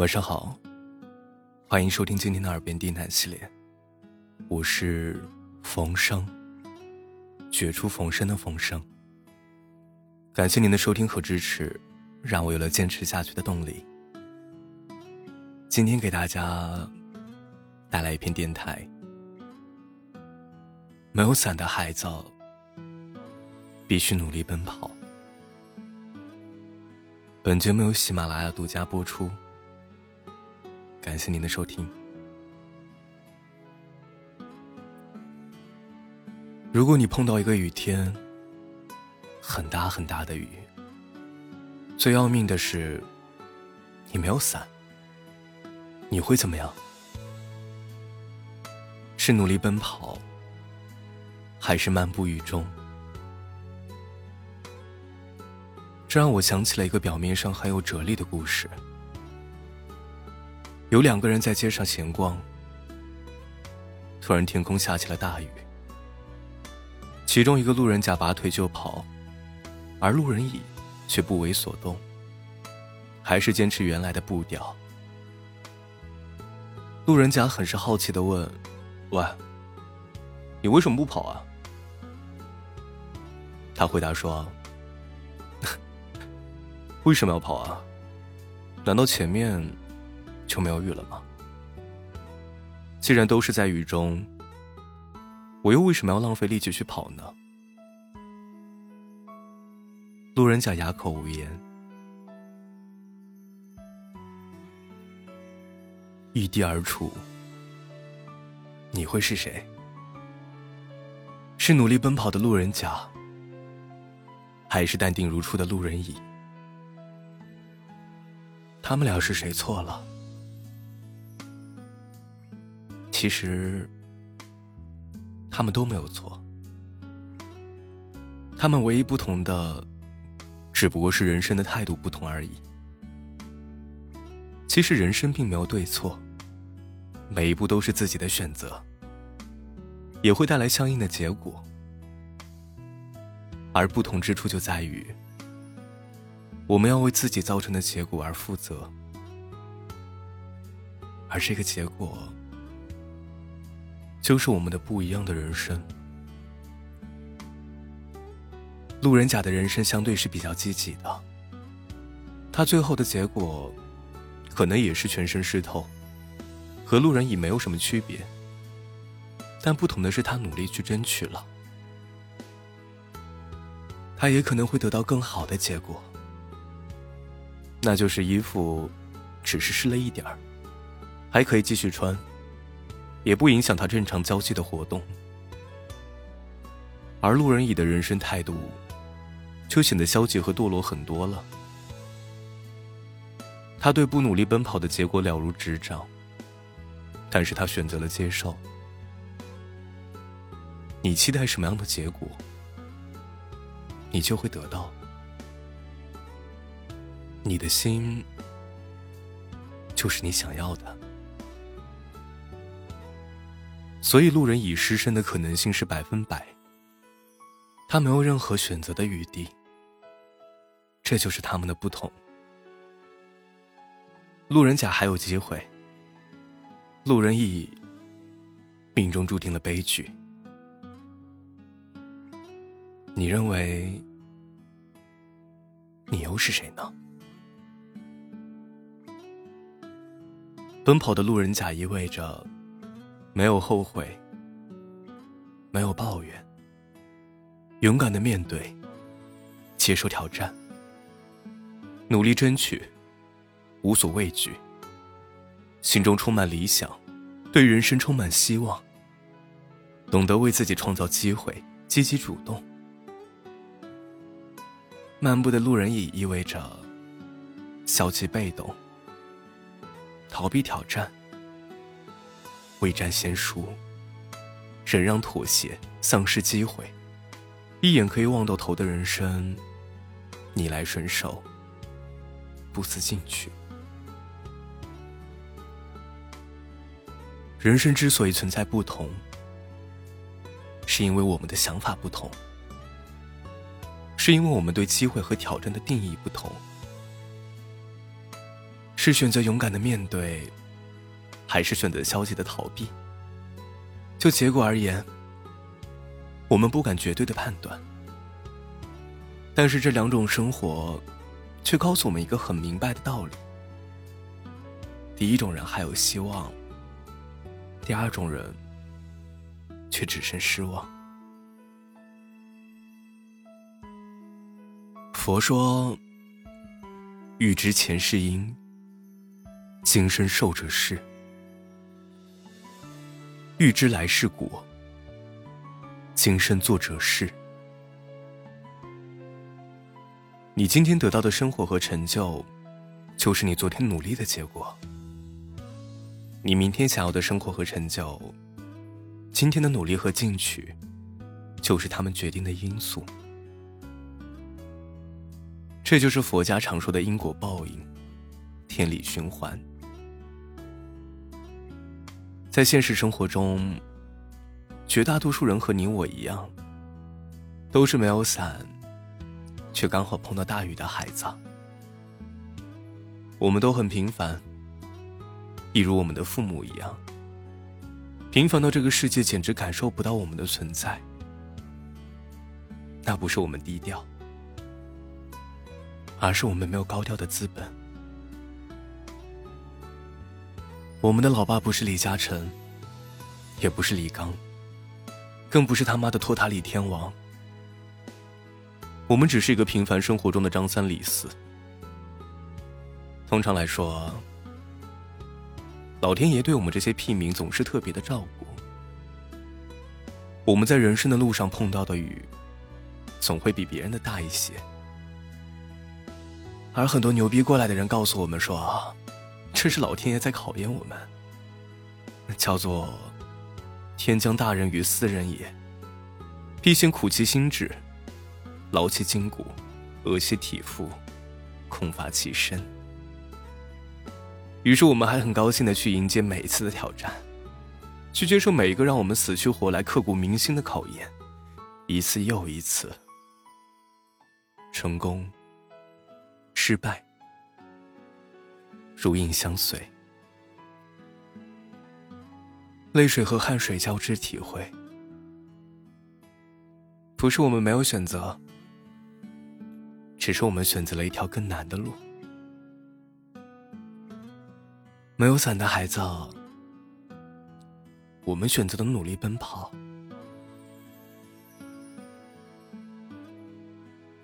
晚上好，欢迎收听今天的耳边低喃系列，我是冯生，绝处逢生的冯生。感谢您的收听和支持，让我有了坚持下去的动力。今天给大家带来一篇电台，没有伞的孩子必须努力奔跑。本节目由喜马拉雅独家播出。感谢您的收听。如果你碰到一个雨天，很大很大的雨，最要命的是，你没有伞，你会怎么样？是努力奔跑，还是漫步雨中？这让我想起了一个表面上很有哲理的故事。有两个人在街上闲逛，突然天空下起了大雨。其中一个路人甲拔腿就跑，而路人乙却不为所动，还是坚持原来的步调。路人甲很是好奇的问：“喂，你为什么不跑啊？”他回答说。为什么要跑啊？难道前面就没有雨了吗？既然都是在雨中，我又为什么要浪费力气去跑呢？路人甲哑口无言。异地而处，你会是谁？是努力奔跑的路人甲，还是淡定如初的路人乙？他们俩是谁错了？其实，他们都没有错。他们唯一不同的，只不过是人生的态度不同而已。其实人生并没有对错，每一步都是自己的选择，也会带来相应的结果。而不同之处就在于。我们要为自己造成的结果而负责，而这个结果，就是我们的不一样的人生。路人甲的人生相对是比较积极的，他最后的结果，可能也是全身湿透，和路人乙没有什么区别，但不同的是他努力去争取了，他也可能会得到更好的结果。那就是衣服，只是湿了一点儿，还可以继续穿，也不影响他正常交际的活动。而路人乙的人生态度，就显得消极和堕落很多了。他对不努力奔跑的结果了如指掌，但是他选择了接受。你期待什么样的结果，你就会得到。你的心就是你想要的，所以路人乙失身的可能性是百分百。他没有任何选择的余地，这就是他们的不同。路人甲还有机会，路人乙命中注定了悲剧。你认为你又是谁呢？奔跑的路人甲意味着没有后悔，没有抱怨，勇敢的面对，接受挑战，努力争取，无所畏惧，心中充满理想，对人生充满希望，懂得为自己创造机会，积极主动。漫步的路人乙意味着消极被动。逃避挑战，未战先输，忍让妥协，丧失机会，一眼可以望到头的人生，逆来顺受，不思进取。人生之所以存在不同，是因为我们的想法不同，是因为我们对机会和挑战的定义不同。是选择勇敢的面对，还是选择消极的逃避？就结果而言，我们不敢绝对的判断。但是这两种生活，却告诉我们一个很明白的道理：第一种人还有希望，第二种人却只剩失望。佛说：“欲知前世因，今生受者是；欲知来世果，今生做者是。”你今天得到的生活和成就，就是你昨天努力的结果。你明天想要的生活和成就，今天的努力和进取，就是他们决定的因素。这就是佛家常说的因果报应、天理循环。在现实生活中，绝大多数人和你我一样，都是没有伞。却刚好碰到大雨的孩子。我们都很平凡，一如我们的父母一样，平凡到这个世界简直感受不到我们的存在。那不是我们低调，而是我们没有高调的资本。我们的老爸不是李嘉诚，也不是李刚，更不是他妈的托塔李天王。我们只是一个平凡生活中的张三李四。通常来说，老天爷对我们这些屁民总是特别的照顾。我们在人生的路上碰到的雨，总会比别人的大一些。而很多牛逼过来的人告诉我们说，这是老天爷在考验我们，叫做“天将大任于斯人也，必先苦其心志”。劳其筋骨，饿其体肤，空乏其身。于是，我们还很高兴的去迎接每一次的挑战，去接受每一个让我们死去活来、刻骨铭心的考验，一次又一次，成功、失败，如影相随，泪水和汗水交织体会。不是我们没有选择。只是我们选择了一条更难的路。没有伞的孩子，我们选择的努力奔跑。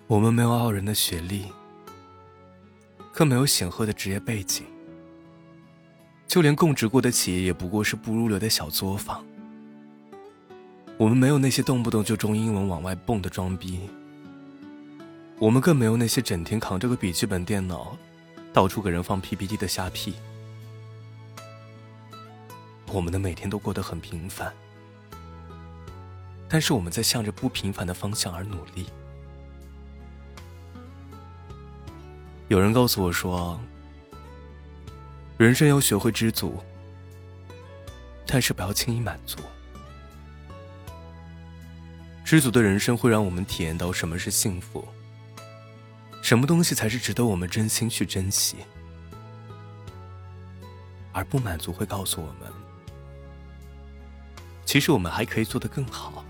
我们没有傲人的学历，更没有显赫的职业背景，就连供职过的企业也不过是不入流的小作坊。我们没有那些动不动就中英文往外蹦的装逼。我们更没有那些整天扛着个笔记本电脑，到处给人放 PPT 的瞎屁。我们的每天都过得很平凡，但是我们在向着不平凡的方向而努力。有人告诉我说，人生要学会知足，但是不要轻易满足。知足的人生会让我们体验到什么是幸福。什么东西才是值得我们真心去珍惜？而不满足会告诉我们，其实我们还可以做得更好，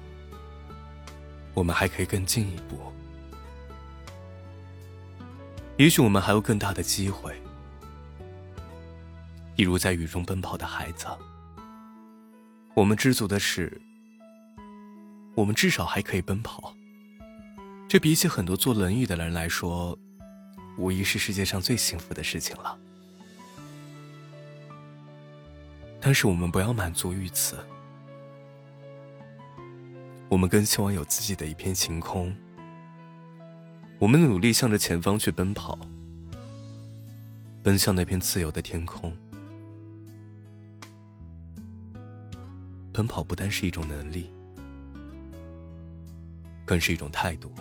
我们还可以更进一步，也许我们还有更大的机会。一如在雨中奔跑的孩子，我们知足的是，我们至少还可以奔跑。这比起很多坐轮椅的人来说，无疑是世界上最幸福的事情了。但是我们不要满足于此，我们更希望有自己的一片晴空。我们努力向着前方去奔跑，奔向那片自由的天空。奔跑不单是一种能力，更是一种态度。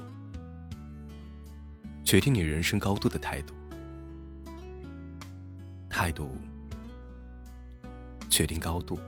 决定你人生高度的态度，态度决定高度。